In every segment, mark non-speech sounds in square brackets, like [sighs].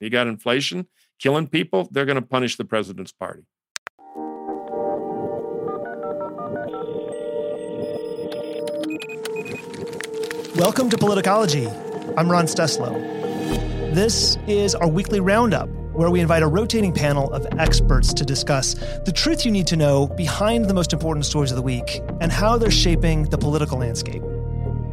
You got inflation killing people, they're going to punish the president's party. Welcome to Politicology. I'm Ron Steslow. This is our weekly roundup where we invite a rotating panel of experts to discuss the truth you need to know behind the most important stories of the week and how they're shaping the political landscape.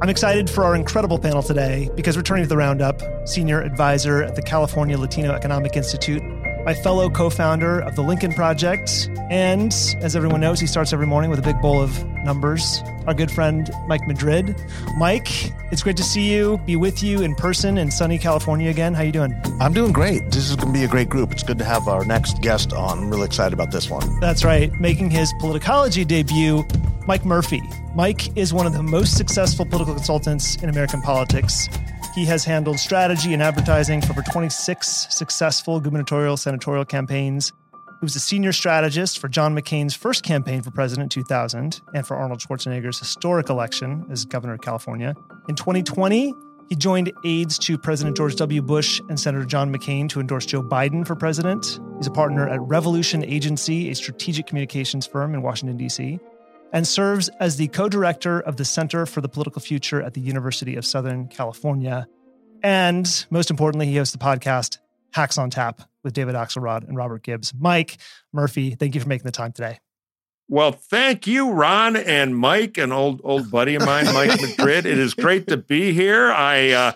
I'm excited for our incredible panel today because returning to the roundup, senior advisor at the California Latino Economic Institute, my fellow co founder of the Lincoln Project. And as everyone knows, he starts every morning with a big bowl of numbers. Our good friend, Mike Madrid. Mike, it's great to see you, be with you in person in sunny California again. How you doing? I'm doing great. This is going to be a great group. It's good to have our next guest on. I'm really excited about this one. That's right. Making his politicology debut, Mike Murphy. Mike is one of the most successful political consultants in American politics. He has handled strategy and advertising for over 26 successful gubernatorial senatorial campaigns. He was a senior strategist for John McCain's first campaign for president in 2000 and for Arnold Schwarzenegger's historic election as governor of California. In 2020, he joined aides to President George W. Bush and Senator John McCain to endorse Joe Biden for president. He's a partner at Revolution Agency, a strategic communications firm in Washington, D.C and serves as the co director of the Center for the Political Future at the University of Southern California. And most importantly, he hosts the podcast Hacks on Tap with David Axelrod and Robert Gibbs. Mike Murphy, thank you for making the time today. Well, thank you, Ron and Mike, an old old buddy of mine, Mike [laughs] Madrid. It is great to be here. I uh,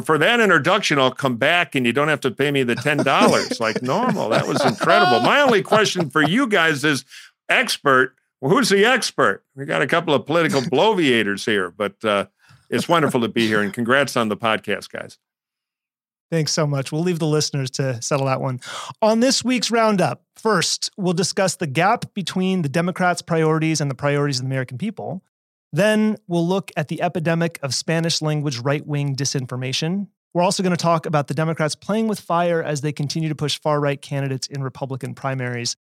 for that introduction, I'll come back and you don't have to pay me the ten [laughs] dollars like normal. That was incredible. My only question for you guys is, expert, well, who's the expert? We got a couple of political bloviators here, but uh, it's wonderful to be here. And congrats on the podcast, guys. Thanks so much. We'll leave the listeners to settle that one. On this week's roundup, first, we'll discuss the gap between the Democrats' priorities and the priorities of the American people. Then we'll look at the epidemic of Spanish language right wing disinformation. We're also going to talk about the Democrats playing with fire as they continue to push far right candidates in Republican primaries.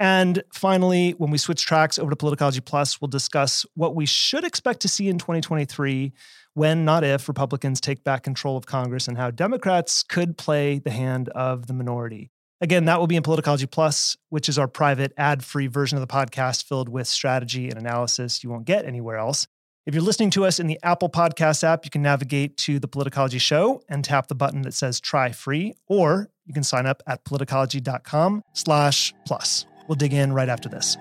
And finally, when we switch tracks over to Politicology Plus, we'll discuss what we should expect to see in 2023 when, not if, Republicans take back control of Congress and how Democrats could play the hand of the minority. Again, that will be in Politicology Plus, which is our private ad free version of the podcast filled with strategy and analysis you won't get anywhere else. If you're listening to us in the Apple Podcast app, you can navigate to the Politicology Show and tap the button that says try free, or you can sign up at politicology.com slash plus. We'll dig in right after this.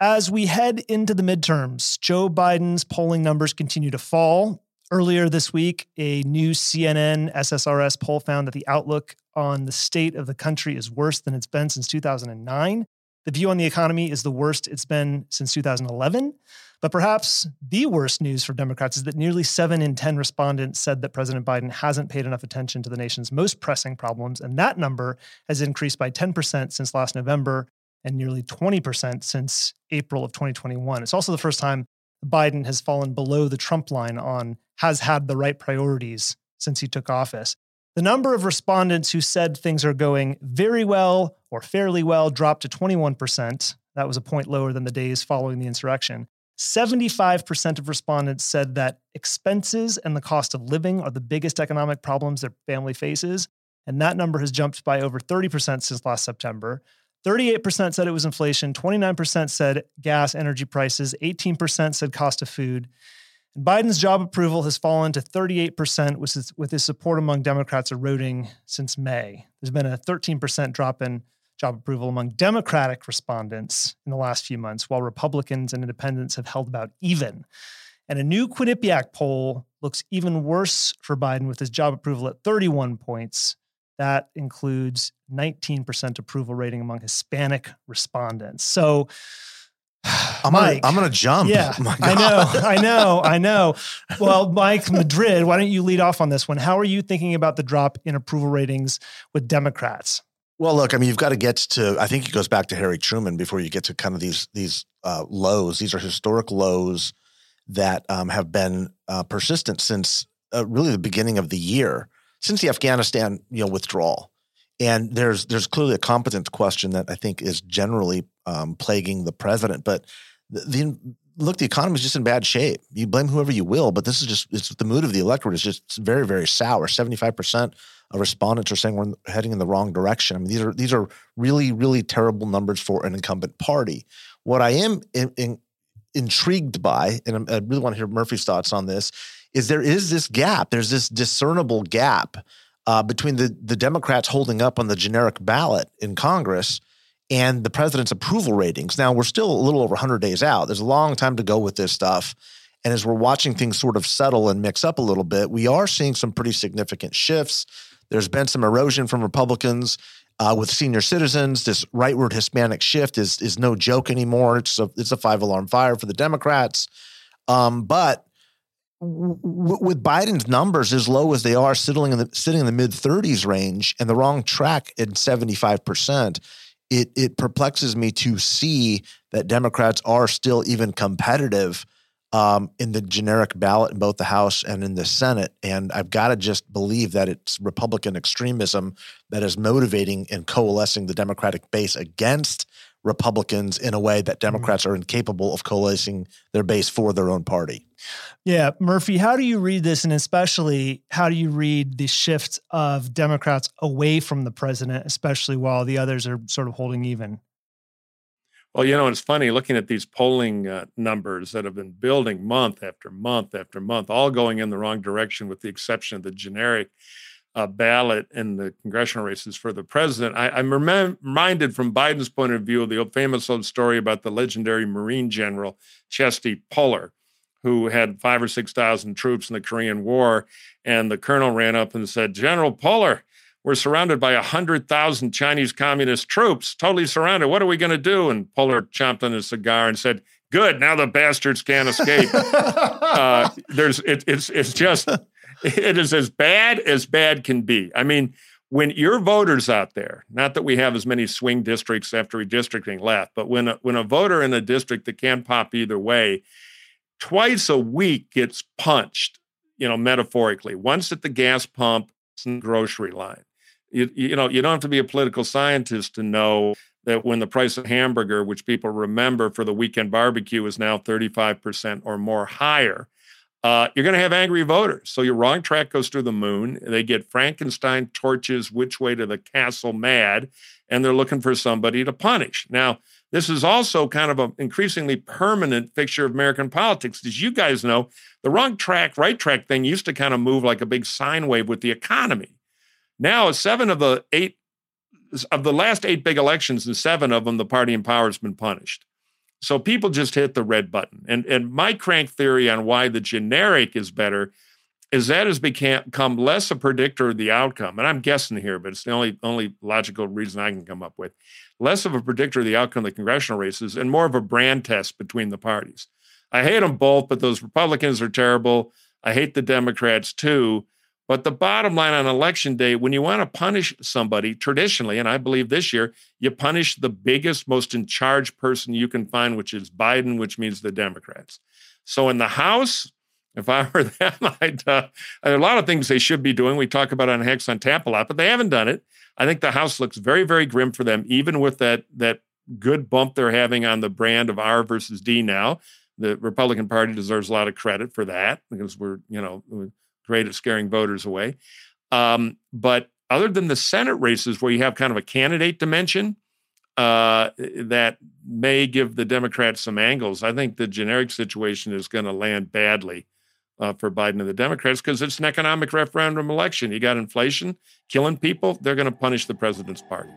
As we head into the midterms, Joe Biden's polling numbers continue to fall. Earlier this week, a new CNN SSRS poll found that the outlook on the state of the country is worse than it's been since 2009. The view on the economy is the worst it's been since 2011. But perhaps the worst news for Democrats is that nearly seven in 10 respondents said that President Biden hasn't paid enough attention to the nation's most pressing problems. And that number has increased by 10% since last November and nearly 20% since April of 2021. It's also the first time Biden has fallen below the Trump line on has had the right priorities since he took office. The number of respondents who said things are going very well or fairly well dropped to 21%. That was a point lower than the days following the insurrection. 75% of respondents said that expenses and the cost of living are the biggest economic problems their family faces. And that number has jumped by over 30% since last September. 38% said it was inflation, 29% said gas, energy prices, 18% said cost of food. And Biden's job approval has fallen to 38%, with his, with his support among Democrats eroding since May. There's been a 13% drop in job approval among Democratic respondents in the last few months, while Republicans and independents have held about even. And a new Quinnipiac poll looks even worse for Biden with his job approval at 31 points. That includes 19% approval rating among Hispanic respondents. So, I'm Mike, gonna, I'm gonna jump. Yeah, [laughs] I know, I know, I [laughs] know. Well, Mike Madrid, why don't you lead off on this one? How are you thinking about the drop in approval ratings with Democrats? Well, look, I mean, you've got to get to. I think it goes back to Harry Truman before you get to kind of these these uh, lows. These are historic lows that um, have been uh, persistent since uh, really the beginning of the year, since the Afghanistan you know withdrawal. And there's there's clearly a competence question that I think is generally um, plaguing the president. But the, the look, the economy is just in bad shape. You blame whoever you will, but this is just it's the mood of the electorate is just very, very sour. Seventy five percent of respondents are saying we're heading in the wrong direction. I mean, these are these are really, really terrible numbers for an incumbent party. What I am in, in, intrigued by, and I really want to hear Murphy's thoughts on this, is there is this gap. There's this discernible gap uh, between the the Democrats holding up on the generic ballot in Congress and the president's approval ratings. Now we're still a little over 100 days out. There's a long time to go with this stuff. And as we're watching things sort of settle and mix up a little bit, we are seeing some pretty significant shifts. There's been some erosion from Republicans uh, with senior citizens. This rightward Hispanic shift is is no joke anymore. It's a it's a five alarm fire for the Democrats. Um, but w- with Biden's numbers as low as they are, sitting in the sitting in the mid 30s range, and the wrong track at 75 percent it it perplexes me to see that Democrats are still even competitive um, in the generic ballot in both the House and in the Senate. And I've got to just believe that it's Republican extremism that is motivating and coalescing the Democratic base against Republicans in a way that mm-hmm. Democrats are incapable of coalescing their base for their own party. Yeah, Murphy, how do you read this? And especially, how do you read the shift of Democrats away from the president, especially while the others are sort of holding even? Well, you know, it's funny looking at these polling uh, numbers that have been building month after month after month, all going in the wrong direction, with the exception of the generic uh, ballot in the congressional races for the president. I, am rem- reminded from Biden's point of view of the famous old story about the legendary Marine general Chesty Puller, who had five or 6,000 troops in the Korean War. And the colonel ran up and said, General Puller, we're surrounded by 100,000 Chinese communist troops, totally surrounded. What are we going to do? And Puller chomped on his cigar and said, Good, now the bastards can't escape. [laughs] uh, there's it, it's it's just [laughs] it is as bad as bad can be. I mean, when your voters out there, not that we have as many swing districts after redistricting left, but when a, when a voter in a district that can pop either way, twice a week gets punched, you know, metaphorically. Once at the gas pump, and grocery line. You, you know, you don't have to be a political scientist to know that when the price of hamburger, which people remember for the weekend barbecue, is now 35% or more higher, uh, you're going to have angry voters. So your wrong track goes through the moon. They get Frankenstein torches which way to the castle mad, and they're looking for somebody to punish. Now, this is also kind of an increasingly permanent fixture of American politics. As you guys know, the wrong track, right track thing used to kind of move like a big sine wave with the economy. Now, seven of the eight of the last eight big elections, and seven of them, the party in power has been punished. So people just hit the red button. And, and my crank theory on why the generic is better is that has become less a predictor of the outcome. And I'm guessing here, but it's the only, only logical reason I can come up with. Less of a predictor of the outcome of the congressional races and more of a brand test between the parties. I hate them both, but those Republicans are terrible. I hate the Democrats too. But the bottom line on election day, when you want to punish somebody traditionally, and I believe this year, you punish the biggest, most in charge person you can find, which is Biden, which means the Democrats. So in the House, if I were [laughs] them, I'd, uh, a lot of things they should be doing. We talk about on Hacks on Tap a lot, but they haven't done it. I think the House looks very, very grim for them, even with that that good bump they're having on the brand of R versus D now. The Republican Party deserves a lot of credit for that because we're, you know, great at scaring voters away. Um, but other than the Senate races, where you have kind of a candidate dimension uh, that may give the Democrats some angles, I think the generic situation is going to land badly uh, for Biden and the Democrats because it's an economic referendum election. You got inflation killing people, they're going to punish the president's party.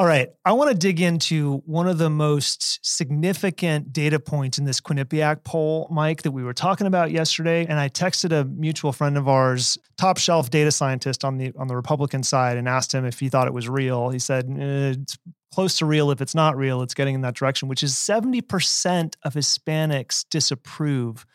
All right. I want to dig into one of the most significant data points in this Quinnipiac poll, Mike, that we were talking about yesterday. And I texted a mutual friend of ours, top shelf data scientist on the on the Republican side, and asked him if he thought it was real. He said eh, it's close to real. If it's not real, it's getting in that direction, which is 70% of Hispanics disapprove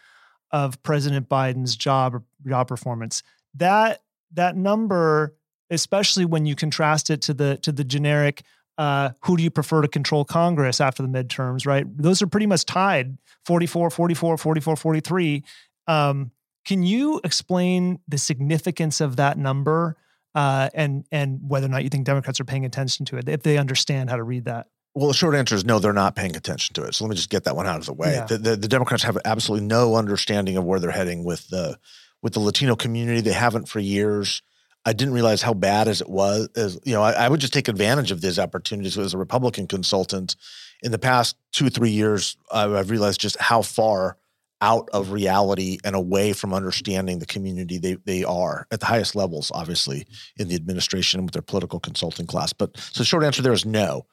of President Biden's job job performance. That that number especially when you contrast it to the to the generic uh, who do you prefer to control Congress after the midterms, right? Those are pretty much tied 44, 44, 44, 43. Um, can you explain the significance of that number uh, and and whether or not you think Democrats are paying attention to it, if they understand how to read that. Well, the short answer is no, they're not paying attention to it. So let me just get that one out of the way. Yeah. The, the, the Democrats have absolutely no understanding of where they're heading with the with the Latino community. They haven't for years. I didn't realize how bad as it was. As you know, I, I would just take advantage of these opportunities as a Republican consultant. In the past two three years, I've realized just how far out of reality and away from understanding the community they they are at the highest levels, obviously in the administration with their political consulting class. But so short answer there is no.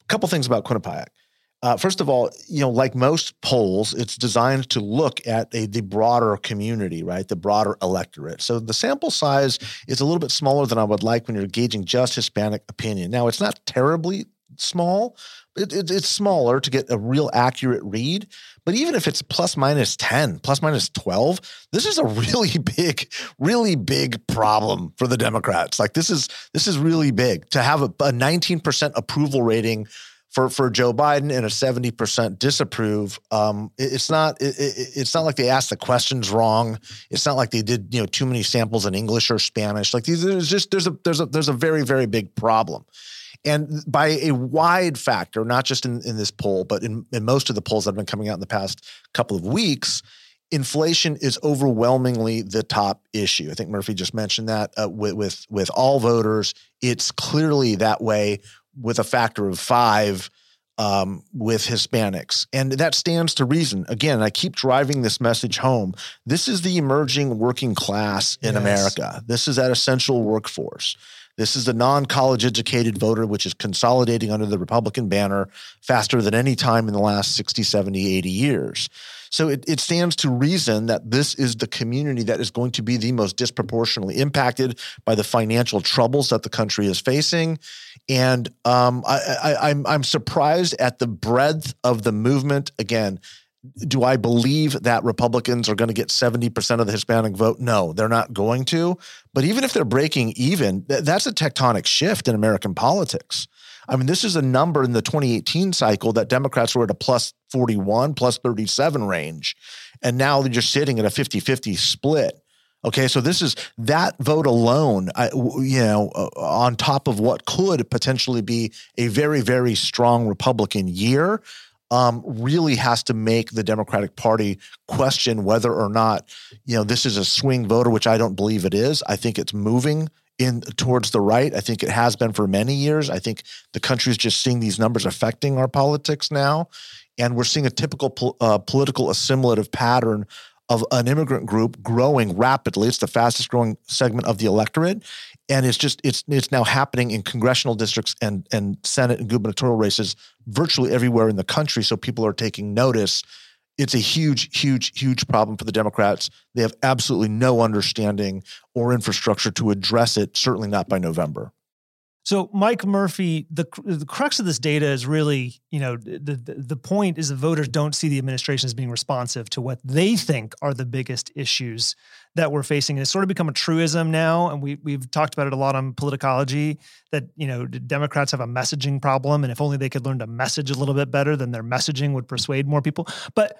A couple things about Quinnipiac. Uh, first of all, you know, like most polls, it's designed to look at a, the broader community, right? The broader electorate. So the sample size is a little bit smaller than I would like when you're gauging just Hispanic opinion. Now, it's not terribly small. It, it, it's smaller to get a real accurate read. But even if it's plus minus 10, plus minus 12, this is a [laughs] really big, really big problem for the Democrats. Like this is this is really big to have a, a 19% approval rating for for Joe Biden and a 70% disapprove. Um, it, it's not it, it, it's not like they asked the questions wrong. It's not like they did you know too many samples in English or Spanish. Like these there's just there's a there's a there's a very very big problem. And by a wide factor, not just in, in this poll, but in, in most of the polls that have been coming out in the past couple of weeks, inflation is overwhelmingly the top issue. I think Murphy just mentioned that uh, with, with with all voters, it's clearly that way with a factor of five um, with Hispanics, and that stands to reason. Again, I keep driving this message home. This is the emerging working class in Yes. America. This is that essential workforce. This is the non college educated voter, which is consolidating under the Republican banner faster than any time in the last 60, 70, 80 years. So it, it stands to reason that this is the community that is going to be the most disproportionately impacted by the financial troubles that the country is facing. And um, I, I, I'm, I'm surprised at the breadth of the movement. Again, do I believe that Republicans are going to get 70% of the Hispanic vote? No, they're not going to. But even if they're breaking even, th- that's a tectonic shift in American politics. I mean, this is a number in the 2018 cycle that Democrats were at a plus 41, plus 37 range. And now they're just sitting at a 50 50 split. Okay, so this is that vote alone, I, you know, uh, on top of what could potentially be a very, very strong Republican year, um, really has to make the Democratic Party question whether or not, you know, this is a swing voter, which I don't believe it is. I think it's moving in towards the right. I think it has been for many years. I think the country is just seeing these numbers affecting our politics now, and we're seeing a typical uh, political assimilative pattern of an immigrant group growing rapidly. It's the fastest growing segment of the electorate, and it's just it's it's now happening in congressional districts and and Senate and gubernatorial races virtually everywhere in the country. So people are taking notice. It's a huge, huge, huge problem for the Democrats. They have absolutely no understanding or infrastructure to address it. Certainly not by November. So, Mike Murphy, the the crux of this data is really, you know, the, the point is the voters don't see the administration as being responsive to what they think are the biggest issues that we're facing. And it's sort of become a truism now, and we we've talked about it a lot on politicology that you know Democrats have a messaging problem, and if only they could learn to message a little bit better, then their messaging would persuade more people. But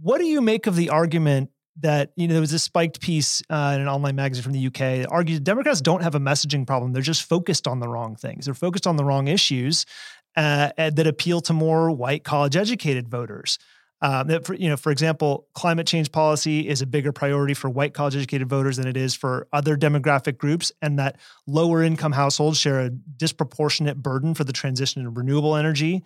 what do you make of the argument that you know there was this spiked piece uh, in an online magazine from the UK that argued Democrats don't have a messaging problem; they're just focused on the wrong things. They're focused on the wrong issues uh, that appeal to more white college-educated voters. Um, that for, you know, for example, climate change policy is a bigger priority for white college-educated voters than it is for other demographic groups, and that lower-income households share a disproportionate burden for the transition to renewable energy.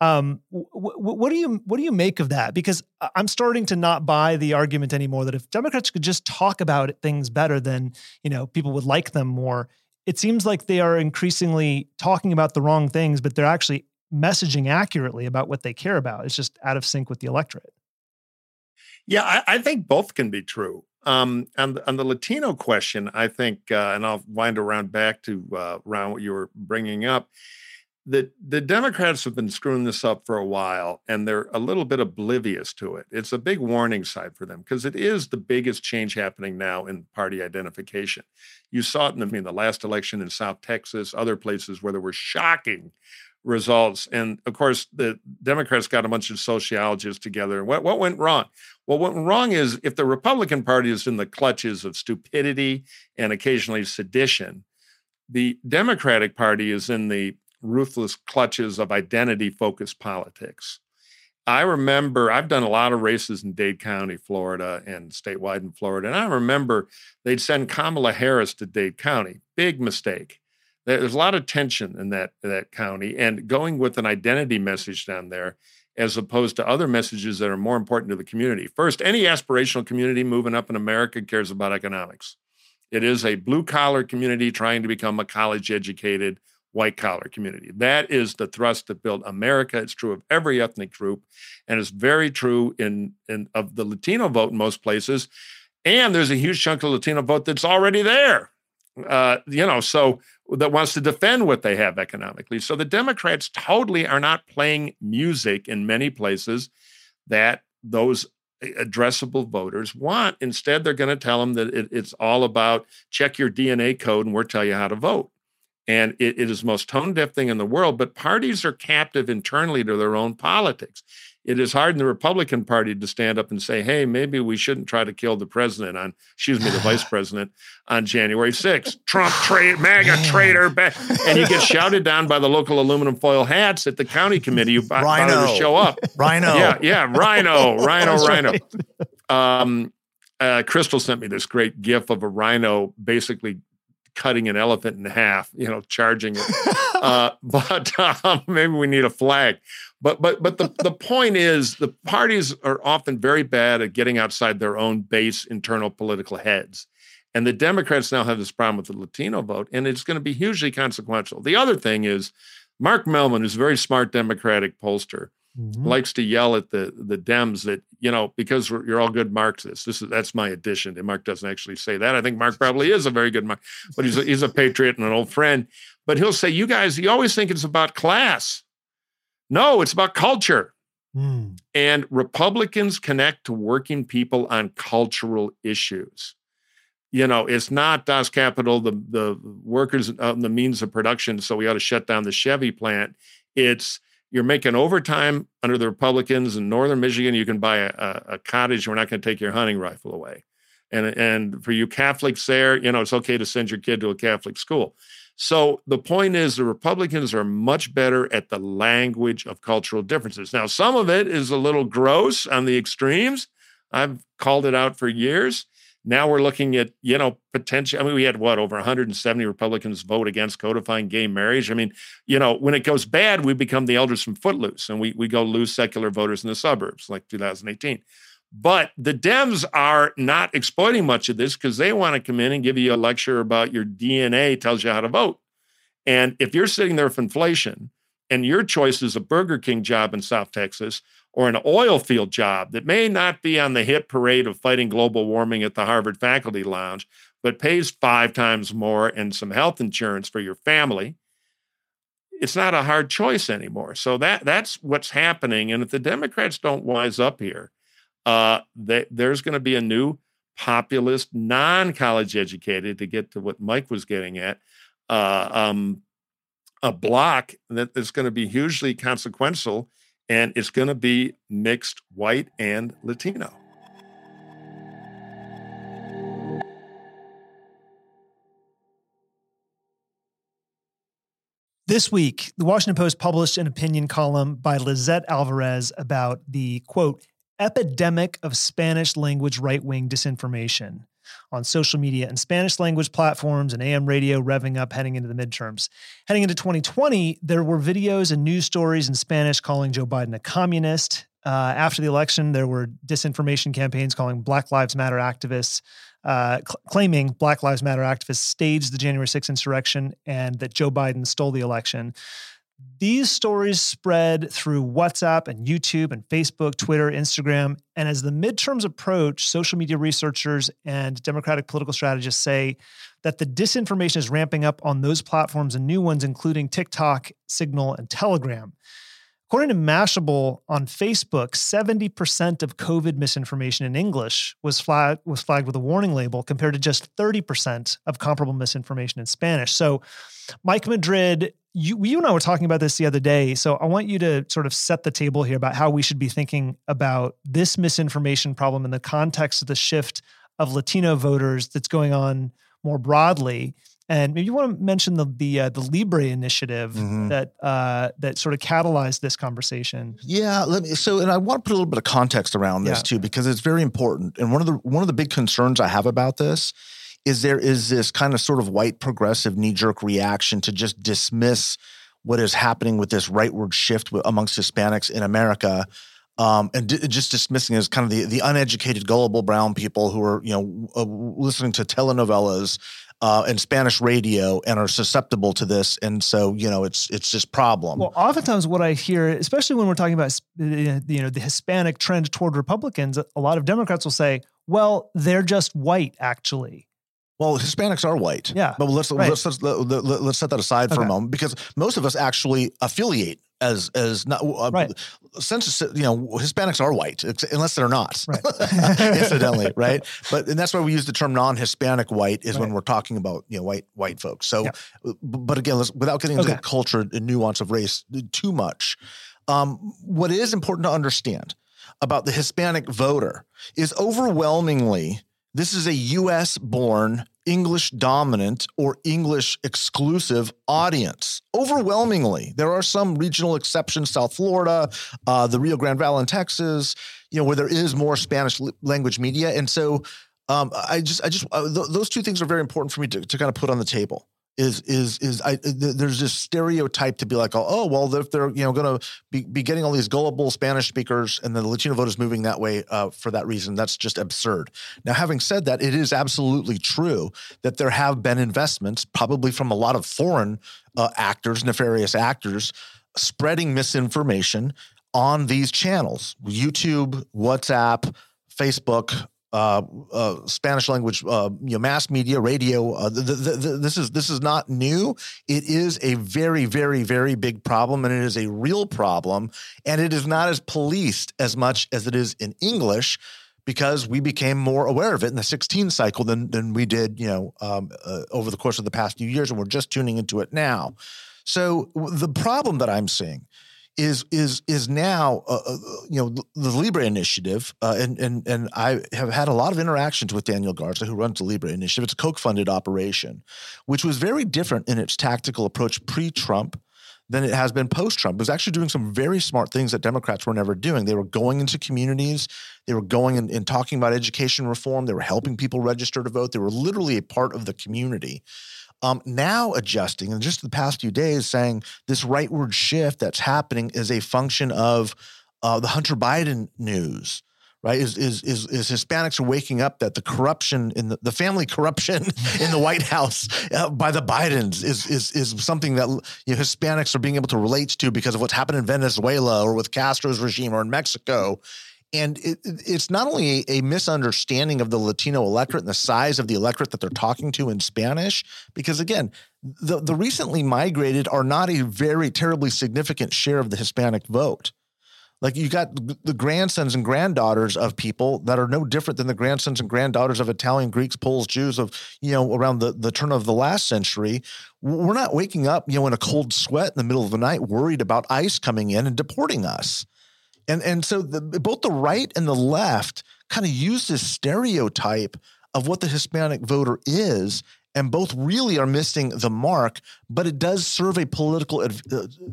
Um, what do you what do you make of that? Because I'm starting to not buy the argument anymore that if Democrats could just talk about things better, then you know people would like them more. It seems like they are increasingly talking about the wrong things, but they're actually messaging accurately about what they care about. It's just out of sync with the electorate. Yeah, I, I think both can be true. Um, and on the Latino question, I think, uh, and I'll wind around back to uh, around what you were bringing up. The the Democrats have been screwing this up for a while, and they're a little bit oblivious to it. It's a big warning sign for them because it is the biggest change happening now in party identification. You saw it in the, I mean, the last election in South Texas, other places where there were shocking results. And of course, the Democrats got a bunch of sociologists together. What, what went wrong? Well, what went wrong is if the Republican Party is in the clutches of stupidity and occasionally sedition, the Democratic Party is in the ruthless clutches of identity focused politics. I remember I've done a lot of races in Dade County, Florida, and statewide in Florida. And I remember they'd send Kamala Harris to Dade County. Big mistake. There's a lot of tension in that, that county, and going with an identity message down there as opposed to other messages that are more important to the community. First, any aspirational community moving up in America cares about economics. It is a blue collar community trying to become a college educated white collar community. That is the thrust that built America. It's true of every ethnic group, and it's very true in, in of the Latino vote in most places. And there's a huge chunk of Latino vote that's already there. Uh, you know, so that wants to defend what they have economically. So the Democrats totally are not playing music in many places that those addressable voters want. Instead, they're going to tell them that it, it's all about check your DNA code and we'll tell you how to vote. And it, it is the most tone deaf thing in the world, but parties are captive internally to their own politics it is hard in the Republican Party to stand up and say, hey, maybe we shouldn't try to kill the president on, excuse me, the vice [laughs] president on January 6th. Trump [sighs] trade, MAGA traitor. And you get [laughs] shouted down by the local aluminum foil hats at the county committee You Rhino. to show up. [laughs] Rhino. Yeah, yeah, Rhino, Rhino, Rhino. Um, uh, Crystal sent me this great gif of a rhino basically cutting an elephant in half, you know, charging it. [laughs] uh, but um, [laughs] maybe we need a flag. But but but the, the point is the parties are often very bad at getting outside their own base internal political heads. And the Democrats now have this problem with the Latino vote, and it's going to be hugely consequential. The other thing is Mark Mellman, who's a very smart Democratic pollster, mm-hmm. likes to yell at the the Dems that you know because you're all good Marxists. This is that's my addition. And Mark doesn't actually say that. I think Mark probably is a very good Mark, but he's a, he's a patriot and an old friend. But he'll say, "You guys, you always think it's about class. No, it's about culture." Mm. And Republicans connect to working people on cultural issues. You know, it's not Das Kapital, the the workers of the means of production. So we ought to shut down the Chevy plant. It's you're making overtime under the Republicans in northern Michigan. You can buy a, a cottage. We're not going to take your hunting rifle away. And, and for you Catholics there, you know, it's okay to send your kid to a Catholic school. So the point is, the Republicans are much better at the language of cultural differences. Now, some of it is a little gross on the extremes. I've called it out for years. Now we're looking at, you know, potential. I mean, we had what, over 170 Republicans vote against codifying gay marriage. I mean, you know, when it goes bad, we become the elders from Footloose and we, we go lose secular voters in the suburbs like 2018. But the Dems are not exploiting much of this because they want to come in and give you a lecture about your DNA tells you how to vote. And if you're sitting there with inflation and your choice is a Burger King job in South Texas or an oil field job that may not be on the hit parade of fighting global warming at the Harvard Faculty Lounge, but pays five times more and some health insurance for your family, it's not a hard choice anymore. So that that's what's happening. And if the Democrats don't wise up here, uh, they, there's going to be a new populist, non-college educated, to get to what Mike was getting at, uh, um, a block that is going to be hugely consequential and it's going to be mixed white and Latino. This week, the Washington Post published an opinion column by Lizette Alvarez about the quote, epidemic of Spanish language right wing disinformation on social media and Spanish language platforms and AM radio revving up heading into the midterms. Heading into 2020, there were videos and news stories in Spanish calling Joe Biden a communist. Uh, after the election, there were disinformation campaigns calling Black Lives Matter activists, uh, cl- claiming Black Lives Matter activists staged the January 6th insurrection and that Joe Biden stole the election. These stories spread through WhatsApp and YouTube and Facebook, Twitter, Instagram. And as the midterms approach, social media researchers and Democratic political strategists say that the disinformation is ramping up on those platforms and new ones, including TikTok, Signal, and Telegram. According to Mashable on Facebook, 70% of COVID misinformation in English was, flag, was flagged with a warning label compared to just 30% of comparable misinformation in Spanish. So, Mike Madrid, you, you and I were talking about this the other day. So, I want you to sort of set the table here about how we should be thinking about this misinformation problem in the context of the shift of Latino voters that's going on more broadly And maybe you want to mention the the uh, the Libre initiative Mhm. that uh, that sort of catalyzed this conversation. Yeah, let me. So, and I want to put a little bit of context around this Yeah. too, because it's very important. And one of the one of the big concerns I have about this is there is this kind of sort of white progressive knee jerk reaction to just dismiss what is happening with this rightward shift amongst Hispanics in America. Um, and di- just dismissing as kind of the, the uneducated, gullible brown people who are, you know, uh, listening to telenovelas uh, and Spanish radio and are susceptible to this, and so you know, it's it's just problem. Well, oftentimes what I hear, especially when we're talking about you know the Hispanic trend toward Republicans, a lot of Democrats will say, "Well, they're just white, actually." Well, Hispanics are white. Yeah. But let's Right. let's let's, let, let's set that aside for Okay. a moment because most of us actually affiliate as as not uh, Right. census you know Hispanics are white unless they're not. Right. [laughs] Incidentally, right? But and that's why we use the term non-Hispanic white is when we're talking about, you know, white white folks. So Yeah. but again, let's without getting into Okay. the culture and nuance of race too much. Um, what is important to understand about the Hispanic voter is overwhelmingly this is a US born, English dominant, or English exclusive audience. Overwhelmingly. There are some regional exceptions, South Florida, uh, the Rio Grande Valley in Texas, you know, where there is more Spanish language media. And so um, I just, I just, uh, th- those two things are very important for me to, to kind of put on the table. Is is is I? th- There's this stereotype to be like, oh, oh well, if they're you know going to be, be getting all these gullible Spanish speakers, and the Latino vote is moving that way uh, for that reason, that's just absurd. Now, having said that, it is absolutely true that there have been investments, probably from a lot of foreign uh, actors, nefarious actors, spreading misinformation on these channels: YouTube, WhatsApp, Facebook, uh, uh, Spanish language, uh, you know, mass media, radio. Uh, th- th- th- this is this is not new. It is a very, very, very big problem, and it is a real problem. And it is not as policed as much as it is in English, because we became more aware of it in the 16 cycle than than we did, you know, um, uh, over the course of the past few years, and we're just tuning into it now. So the problem that I'm seeing is is is now uh, uh, you know the Libre initiative, uh, and and and I have had a lot of interactions with Daniel Garza, who runs the Libre initiative. It's a Koch funded operation, which was very different in its tactical approach pre-Trump than it has been post-Trump. It was actually doing some very smart things that Democrats were never doing. They were going into communities, they were going and, and talking about education reform, they were helping people register to vote. They were literally a part of the community um, now adjusting and just the past few days saying this rightward shift that's happening is a function of uh, the Hunter Biden news. Right? Is, is is is Hispanics are waking up that the corruption in the, the family corruption [laughs] in the White House uh, by the Bidens is is is something that you know, Hispanics are being able to relate to because of what's happened in Venezuela or with Castro's regime or in Mexico. And it, it- it's not only a, a misunderstanding of the Latino electorate and the size of the electorate that they're talking to in Spanish, because again, the, the recently migrated are not a very terribly significant share of the Hispanic vote. Like you got the grandsons and granddaughters of people that are no different than the grandsons and granddaughters of Italian, Greeks, Poles, Jews of, you know, around the, the turn of the last century. We're not waking up, you know, in a cold sweat in the middle of the night, worried about ICE coming in and deporting us. And and so the, both the right and the left kind of use this stereotype of what the Hispanic voter is, and both really are missing the mark. But it does serve a political. Uh,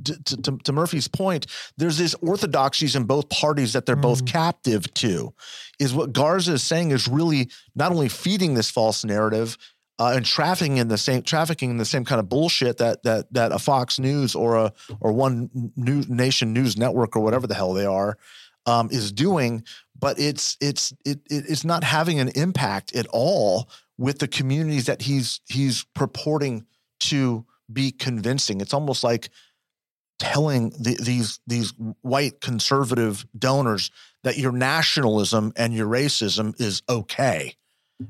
to, to, to Murphy's point, there's these orthodoxies in both parties that they're both Mm. captive to. Is what Garza is saying is really not only feeding this false narrative. Uh, and trafficking in the same trafficking in the same kind of bullshit that that that a Fox News or a or one New Nation News Network or whatever the hell they are um, is doing, but it's it's it, it- it's not having an impact at all with the communities that he's he's purporting to be convincing. It's almost like telling the, these these white conservative donors that your nationalism and your racism is okay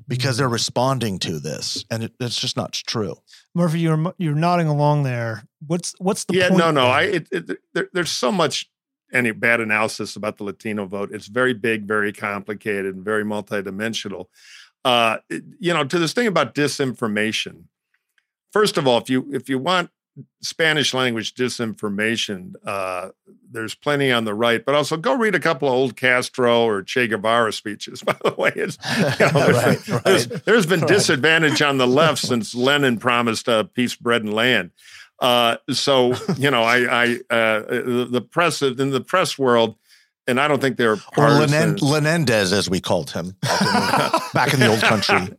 because they're responding to this, and it, it's just not true. Murphy, you're you're nodding along there. What's what's the yeah, point no, no. there? I it, it, there, there's so much any bad analysis about the Latino vote. It's very big, very complicated, and very multidimensional. Uh, it- you know, to this thing about disinformation. First of all, if you if you want Spanish language disinformation. Uh, there's plenty on the right, but also go read a couple of old Castro or Che Guevara speeches. [laughs] By the way, you know, right, [laughs] right. There's, there's been right. disadvantage on the left since [laughs] Lenin promised uh, peace, bread, and land. Uh, so you know, I, I uh, the press in the press world, and I don't think they're or Lenen- Lenendez as we called him back in the old country.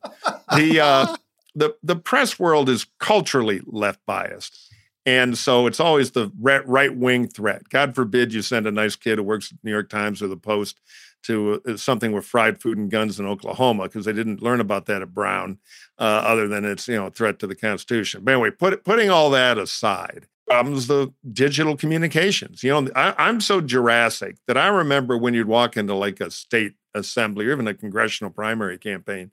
The uh, the the press world is culturally left biased. And so it's always the right wing threat. God forbid you send a nice kid who works at the New York Times or the Post to uh, something with fried food and guns in Oklahoma because they didn't learn about that at Brown, uh, other than it's you know a threat to the Constitution. But anyway, put, putting all that aside, comes the digital communications. You know, I, am so Jurassic that I remember when you'd walk into like a state assembly or even a congressional primary campaign,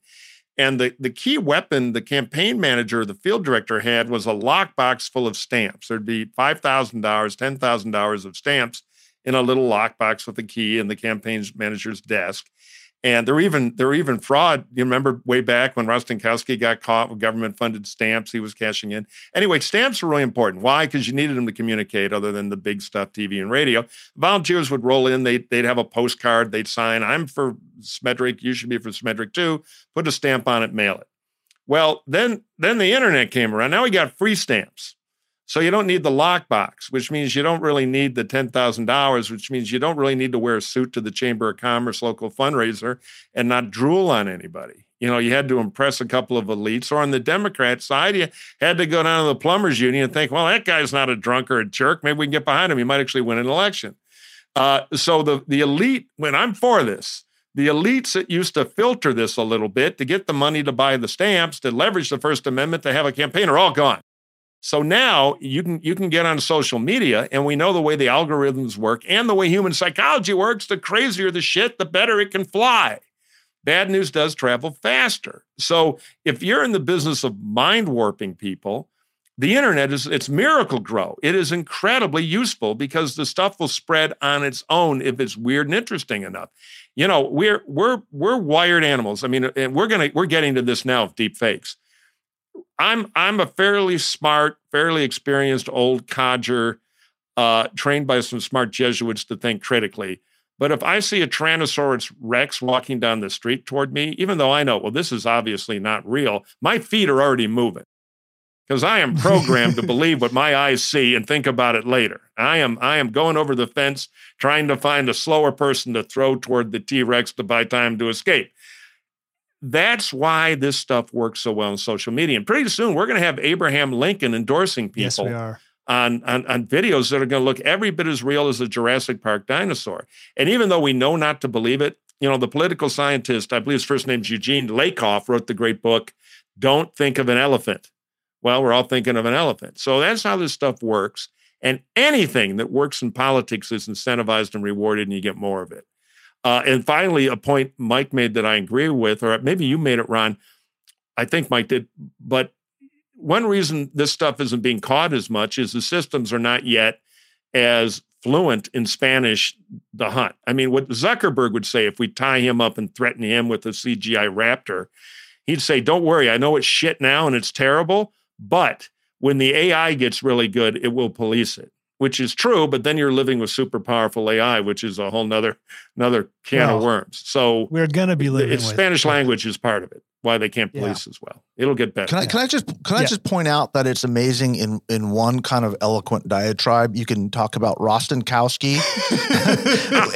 and the, the key weapon the campaign manager, the field director had was a lockbox full of stamps. There'd be $5,000, $10,000 of stamps in a little lockbox with a key in the campaign manager's desk. And there were even there were even fraud. You remember way back when Rostenkowski got caught with government funded stamps he was cashing in. Anyway, stamps were really important. Why? Because you needed them to communicate other than the big stuff, TV and radio. Volunteers would roll in, they'd, they'd have a postcard, they'd sign, I'm for Smedrick, you should be for Smedrick too. Put a stamp on it, mail it. Well, then then the internet came around. Now we got free stamps. So you don't need the lockbox, which means you don't really need the $10,000, which means you don't really need to wear a suit to the Chamber of Commerce local fundraiser and not drool on anybody. You know, you had to impress a couple of elites. Or on the Democrat side, you had to go down to the plumbers union and think, well, that guy's not a drunk or a jerk. Maybe we can get behind him. He might actually win an election. Uh, so the, the elite, when I'm for this, the elites that used to filter this a little bit to get the money to buy the stamps, to leverage the First Amendment, to have a campaign are all gone. So now you can you can get on social media, and we know the way the algorithms work and the way human psychology works. The crazier the shit, the better it can fly. Bad news does travel faster. So if you're in the business of mind warping people, the internet is it's Miracle-Gro. It is incredibly useful because the stuff will spread on its own if it's weird and interesting enough. You know, we're we're we're wired animals. I mean, and we're gonna we're getting to this now of deep fakes. I'm I'm a fairly smart, fairly experienced old codger, uh, trained by some smart Jesuits to think critically. But if I see a Tyrannosaurus Rex walking down the street toward me, even though I know, well, this is obviously not real, my feet are already moving because I am programmed to [laughs] believe what my eyes see and think about it later. I am I am going over the fence trying to find a slower person to throw toward the T-Rex to buy time to escape. That's why this stuff works so well on social media. And pretty soon we're going to have Abraham Lincoln endorsing people yes, we are. On, on, on videos that are going to look every bit as real as a Jurassic Park dinosaur. And even though we know not to believe it, you know, the political scientist, I believe his first name's Eugene Lakoff, wrote the great book, Don't Think of an Elephant. Well, we're all thinking of an elephant. So that's how this stuff works. And anything that works in politics is incentivized and rewarded, and you get more of it. Uh, and finally, a point Mike made that I agree with, or maybe you made it, Ron. I think Mike did. But one reason this stuff isn't being caught as much is the systems are not yet as fluent in Spanish, the hunt. I mean, what Zuckerberg would say if we tie him up and threaten him with a CGI raptor, he'd say, Don't worry, I know it's shit now and it's terrible, but when the AI gets really good, it will police it which is true, but then you're living with super powerful AI, which is a whole nother another can well, of worms. So we're gonna be living. It's with, Spanish language is part of it. Why they can't police yeah. as well. It'll get better. Can I, can I just can I just point out that it's amazing in in one kind of eloquent diatribe you can talk about Rostenkowski,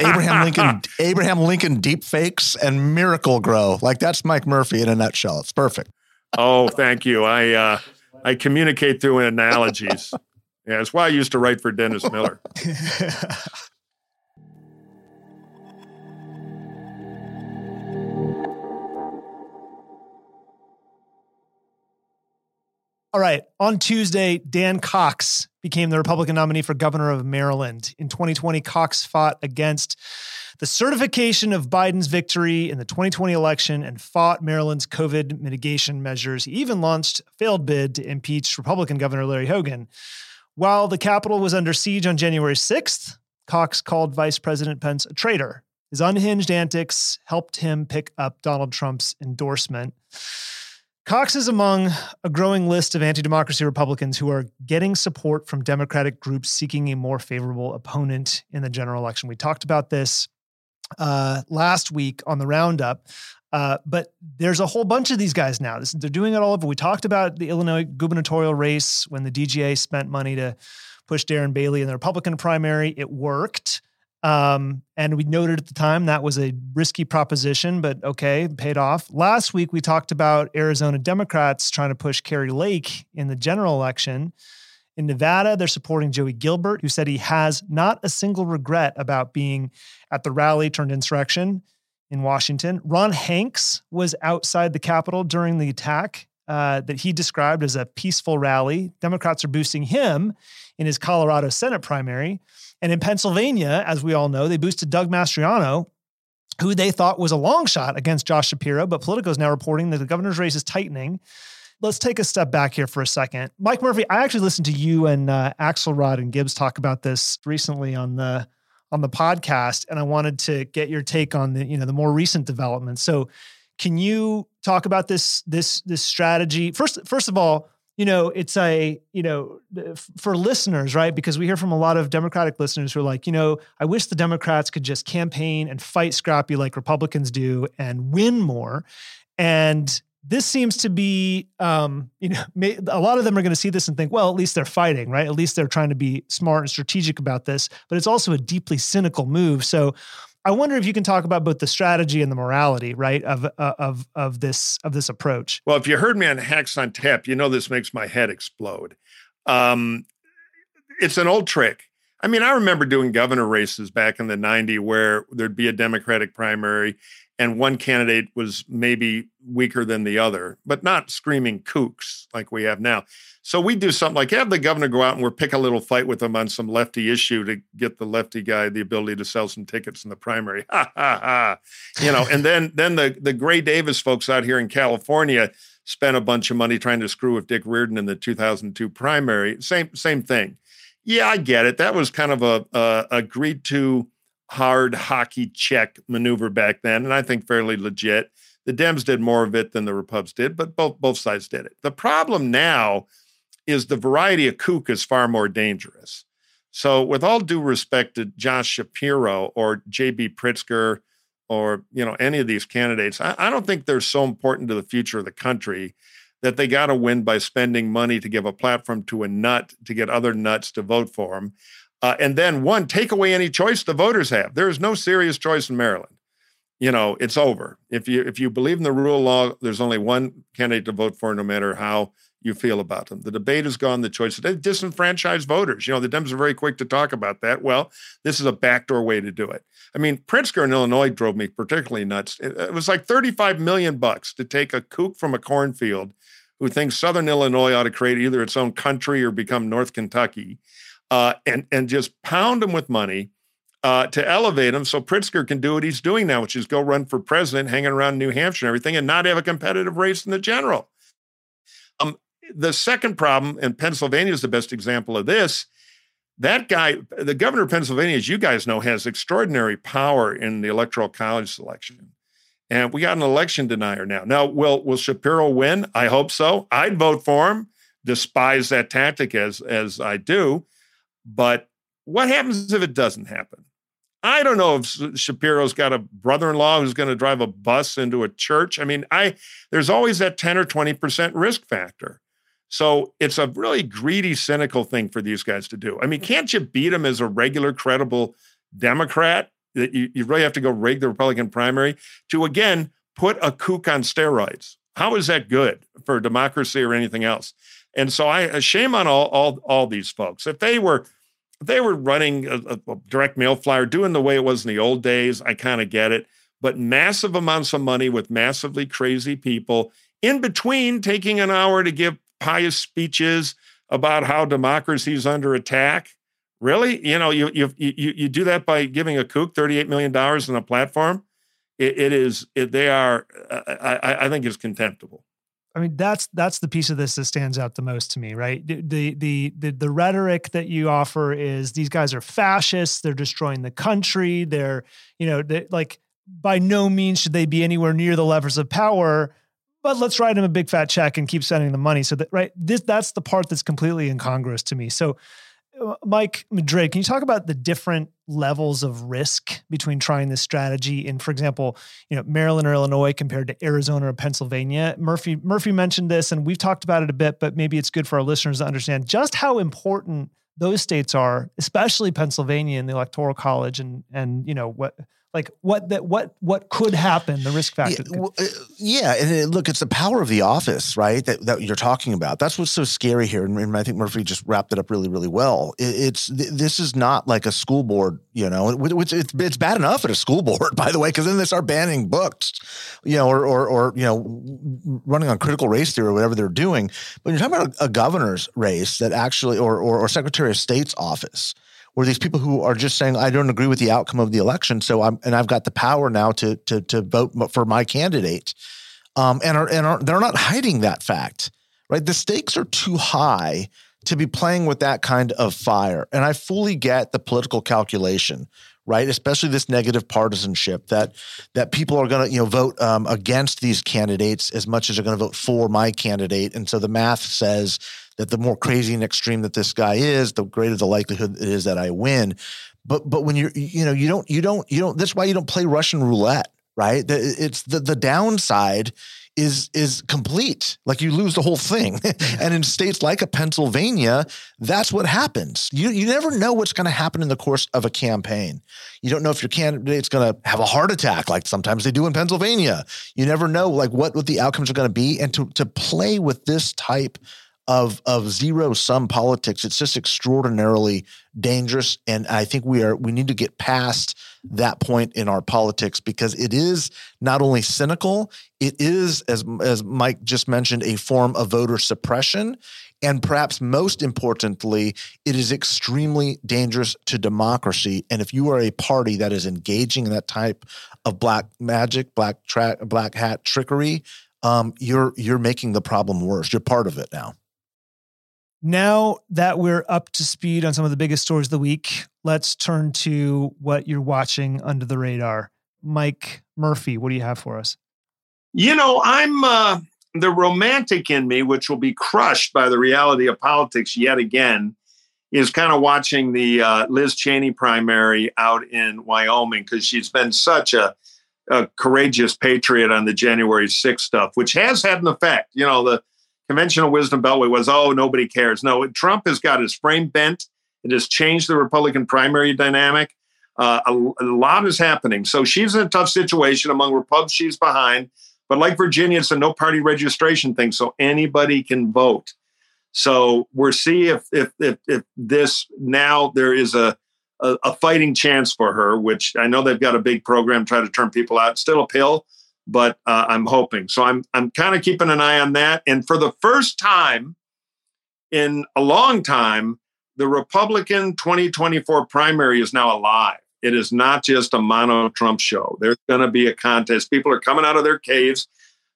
[laughs] Abraham Lincoln, Abraham Lincoln deep fakes, and Miracle-Gro. Like that's Mike Murphy in a nutshell. It's perfect. Oh, thank you. I uh, I communicate through analogies. [laughs] Yeah, that's why I used to write for Dennis [laughs] Miller. All right. On Tuesday, Dan Cox became the Republican nominee for governor of Maryland. In 2020, Cox fought against the certification of Biden's victory in the 2020 election and fought Maryland's COVID mitigation measures. He even launched a failed bid to impeach Republican Governor Larry Hogan. While the Capitol was under siege on January 6th, Cox called Vice President Pence a traitor. His unhinged antics helped him pick up Donald Trump's endorsement. Cox is among a growing list of anti democracy Republicans who are getting support from Democratic groups seeking a more favorable opponent in the general election. We talked about this uh, last week on the roundup. Uh, but there's a whole bunch of these guys now. This, they're doing it all over. We talked about the Illinois gubernatorial race when the DGA spent money to push Darren Bailey in the Republican primary. It worked. Um, and we noted at the time that was a risky proposition, but okay, paid off. Last week, we talked about Arizona Democrats trying to push Kari Lake in the general election. In Nevada, they're supporting Joey Gilbert, who said he has not a single regret about being at the rally turned insurrection in Washington. Ron Hanks was outside the Capitol during the attack uh, that he described as a peaceful rally. Democrats are boosting him in his Colorado Senate primary. And in Pennsylvania, as we all know, they boosted Doug Mastriano, who they thought was a long shot against Josh Shapiro, but Politico is now reporting that the governor's race is tightening. Let's take a step back here for a second. Mike Murphy, I actually listened to you and uh, Axelrod and Gibbs talk about this recently on the on the podcast, and I wanted to get your take on the you know the more recent developments. So, can you talk about this this this strategy first? First of all, you know, it's a, you know, for listeners, right? Because we hear from a lot of Democratic listeners who are like, you know, I wish the Democrats could just campaign and fight scrappy like Republicans do and win more. And this seems to be, um, you know, a lot of them are going to see this and think, well, at least they're fighting, right? At least they're trying to be smart and strategic about this. But it's also a deeply cynical move. So I wonder if you can talk about both the strategy and the morality, right, of uh, of of this of this approach. Well, if you heard me on Hacks on Tap, you know this makes my head explode. Um, it's an old trick. I mean, I remember doing governor races back in the 90s where there'd be a Democratic primary and one candidate was maybe weaker than the other, but not screaming kooks like we have now. So we do something like have the governor go out and we'll pick a little fight with him on some lefty issue to get the lefty guy the ability to sell some tickets in the primary. [laughs] Ha ha ha. You know, and then then the the Gray Davis folks out here in California spent a bunch of money trying to screw with Dick Riordan in the 2002 primary. Same same thing. Yeah, I get it. That was kind of a, a agreed to hard hockey check maneuver back then, and I think fairly legit. The Dems did more of it than the Repubs did, but both both sides did it. The problem now is the variety of kook is far more dangerous. So, with all due respect to Josh Shapiro or J.B. Pritzker or you know any of these candidates, I, I don't think they're so important to the future of the country that they got to win by spending money to give a platform to a nut to get other nuts to vote for them. Uh, and then one, take away any choice the voters have. There is no serious choice in Maryland. You know, it's over. If you if you believe in the rule of law, there's only one candidate to vote for, no matter how you feel about them. The debate is gone. The choice they disenfranchise voters. You know, the Dems are very quick to talk about that. Well, this is a backdoor way to do it. I mean, Pritzker in Illinois drove me particularly nuts. It, was like 35 million bucks to take a kook from a cornfield who thinks Southern Illinois ought to create either its own country or become North Kentucky, uh, and and just pound them with money. Uh, to elevate them, so Pritzker can do what he's doing now, which is go run for president, hanging around New Hampshire and everything, and not have a competitive race in the general. Um, the second problem, and Pennsylvania is the best example of this. That guy, the governor of Pennsylvania, as you guys know, has extraordinary power in the electoral college selection. And we got an election denier now. Now, will will Shapiro win? I hope so. I'd vote for him. Despise that tactic as as I do. But what happens if it doesn't happen? I don't know if Shapiro's got a brother-in-law who's going to drive a bus into a church. I mean, I there's always that 10 or 20% risk factor. So it's a really greedy, cynical thing for these guys to do. I mean, can't you beat them as a regular, credible Democrat? That you, you really have to go rig the Republican primary to again put a kook on steroids. How is that good for democracy or anything else? And so I shame on all all all these folks. If they were they were running a, a direct mail flyer, doing the way it was in the old days, I kind of get it. But massive amounts of money with massively crazy people in between taking an hour to give pious speeches about how democracy is under attack. Really? You know, you you you you do that by giving a kook $38 million on a platform. it, it is it, they are I, I think it's contemptible. I mean, that's that's the piece of this that stands out the most to me, right? The the the the rhetoric that you offer is these guys are fascists. They're destroying the country. They're you know they like by no means should they be anywhere near the levers of power but let's write him a big fat check and keep sending the money. So that right, this that's the part that's completely incongruous to me. So, Mike Madrid, can you talk about the different levels of risk between trying this strategy in, for example, you know, Maryland or Illinois compared to Arizona or Pennsylvania? Murphy Murphy mentioned this, and we've talked about it a bit, but maybe it's good for our listeners to understand just how important those states are, especially Pennsylvania in the electoral college, and and you know what like what that what what could happen the risk factor yeah, well, uh, yeah and look it's the power of the office right that, that you're talking about. That's what's so scary here and, and i think murphy just wrapped it up really really well. It's this is not like a school board you know which it's, it's bad enough at a school [laughs] board by the way because then they start banning books you know or, or or you know running on critical race theory or whatever they're doing. But you're talking about a, a governor's race that actually or, or or secretary of state's office or these people who are just saying, I don't agree with the outcome of the election. So I'm, and I've got the power now to, to, to vote for my candidate. Um, and are, and are, they're not hiding that fact, right? The stakes are too high to be playing with that kind of fire. And I fully get the political calculation, right? Especially this negative partisanship that that people are going to you know vote um, against these candidates as much as they're going to vote for my candidate. And so the math says that the more crazy and extreme that this guy is, the greater the likelihood it is that I win. But but when you're you know you don't you don't you don't that's why you don't play Russian roulette, right? It's the the downside is is complete. Like you lose the whole thing. [laughs] and in states like a Pennsylvania, that's what happens. You you never know what's going to happen in the course of a campaign. You don't know if your candidate's going to have a heart attack, like sometimes they do in Pennsylvania. You never know like what what the outcomes are going to be. And to to play with this type of of zero sum politics. It's just extraordinarily dangerous, and I think we are we need to get past that point in our politics because it is not only cynical, it is as as Mike just mentioned a form of voter suppression. And perhaps most importantly, it is extremely dangerous to democracy. And if you are a party that is engaging in that type of black magic, black tra- black hat trickery, um, you're you're making the problem worse. You're part of it now. Now that we're up to speed on some of the biggest stories of the week, let's turn to what you're watching under the radar. Mike Murphy, what do you have for us? You know, I'm uh, the romantic in me, which will be crushed by the reality of politics yet again, is kind of watching the uh, Liz Cheney primary out in Wyoming because she's been such a, a courageous patriot on the January 6th stuff, which has had an effect. You know, the conventional wisdom beltway was, oh, nobody cares. No, Trump has got his frame bent. It has changed the Republican primary dynamic. Uh, a, a, lot is happening. So she's in a tough situation among Republicans. She's behind. But like Virginia, it's a no party registration thing. So anybody can vote. So we're see if, if, if, if this now there is a, a, a fighting chance for her, which I know they've got a big program try to turn people out. Still a pill, but uh, I'm hoping. So I'm I'm kind of keeping an eye on that. And for the first time in a long time, the Republican 2024 primary is now alive. It is not just a mono Trump show. There's going to be a contest. People are coming out of their caves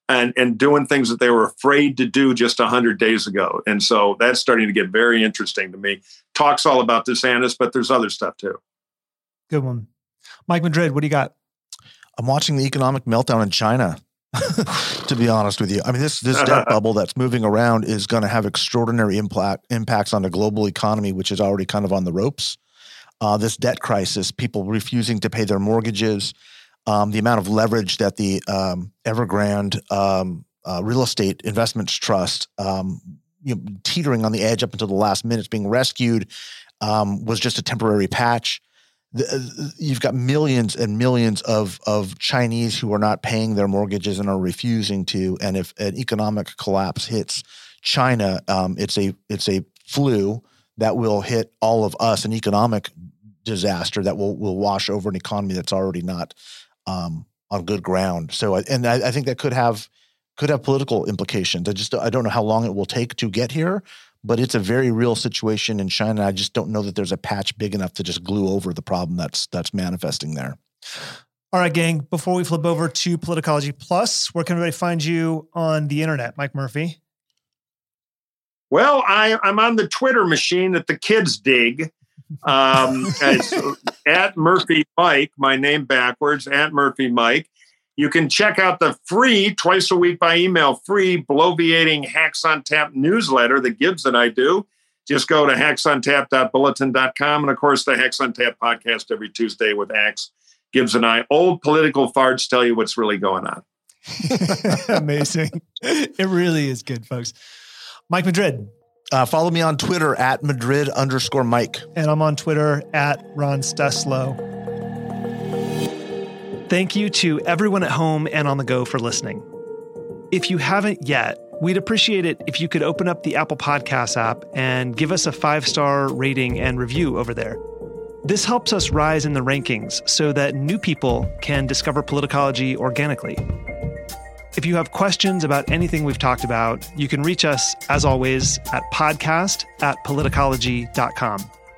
and, and doing things that they were afraid to do just 100 days ago. And so that's starting to get very interesting to me. Talks all about DeSantis, but there's other stuff too. Good one. Mike Madrid, what do you got? I'm watching the economic meltdown in China. [laughs] to be honest with you, I mean this this [laughs] debt bubble that's moving around is going to have extraordinary impact impacts on the global economy, which is already kind of on the ropes. Uh, this debt crisis, people refusing to pay their mortgages, um, the amount of leverage that the um, Evergrande um, uh, Real Estate Investments Trust, um, you know, teetering on the edge up until the last minute, being rescued, um, was just a temporary patch uh, you've got millions and millions of of Chinese who are not paying their mortgages and are refusing to. And if an economic collapse hits China, um, it's a it's a flu that will hit all of us, an economic disaster that will will wash over an economy that's already not um, on good ground. So, and I, I think that could have could have political implications. I just I don't know how long it will take to get here, but it's a very real situation in China. I just don't know that there's a patch big enough to just glue over the problem that's that's manifesting there. All right, gang. Before we flip over to Politicology Plus, where can everybody find you on the internet, Mike Murphy? Well, I, I'm on the Twitter machine that the kids dig. Um, [laughs] at Murphy Mike, my name backwards, at Murphy Mike. You can check out the free, twice a week by email, free bloviating Hacks on Tap newsletter that Gibbs and I do. Just go to hacksontap.bulletin.com. And of course, the Hacks on Tap podcast every Tuesday with Axe, Gibbs and I. Old political farts tell you what's really going on. [laughs] Amazing. It really is good, folks. Mike Madrid. Uh, follow me on Twitter at Madrid underscore Mike. And I'm on Twitter at Ron Steslow. Thank you to everyone at home and on the go for listening. If you haven't yet, we'd appreciate it if you could open up the Apple Podcasts app and give us a five star rating and review over there. This helps us rise in the rankings so that new people can discover politicology organically. If you have questions about anything we've talked about, you can reach us, as always, at podcast at politicology.com.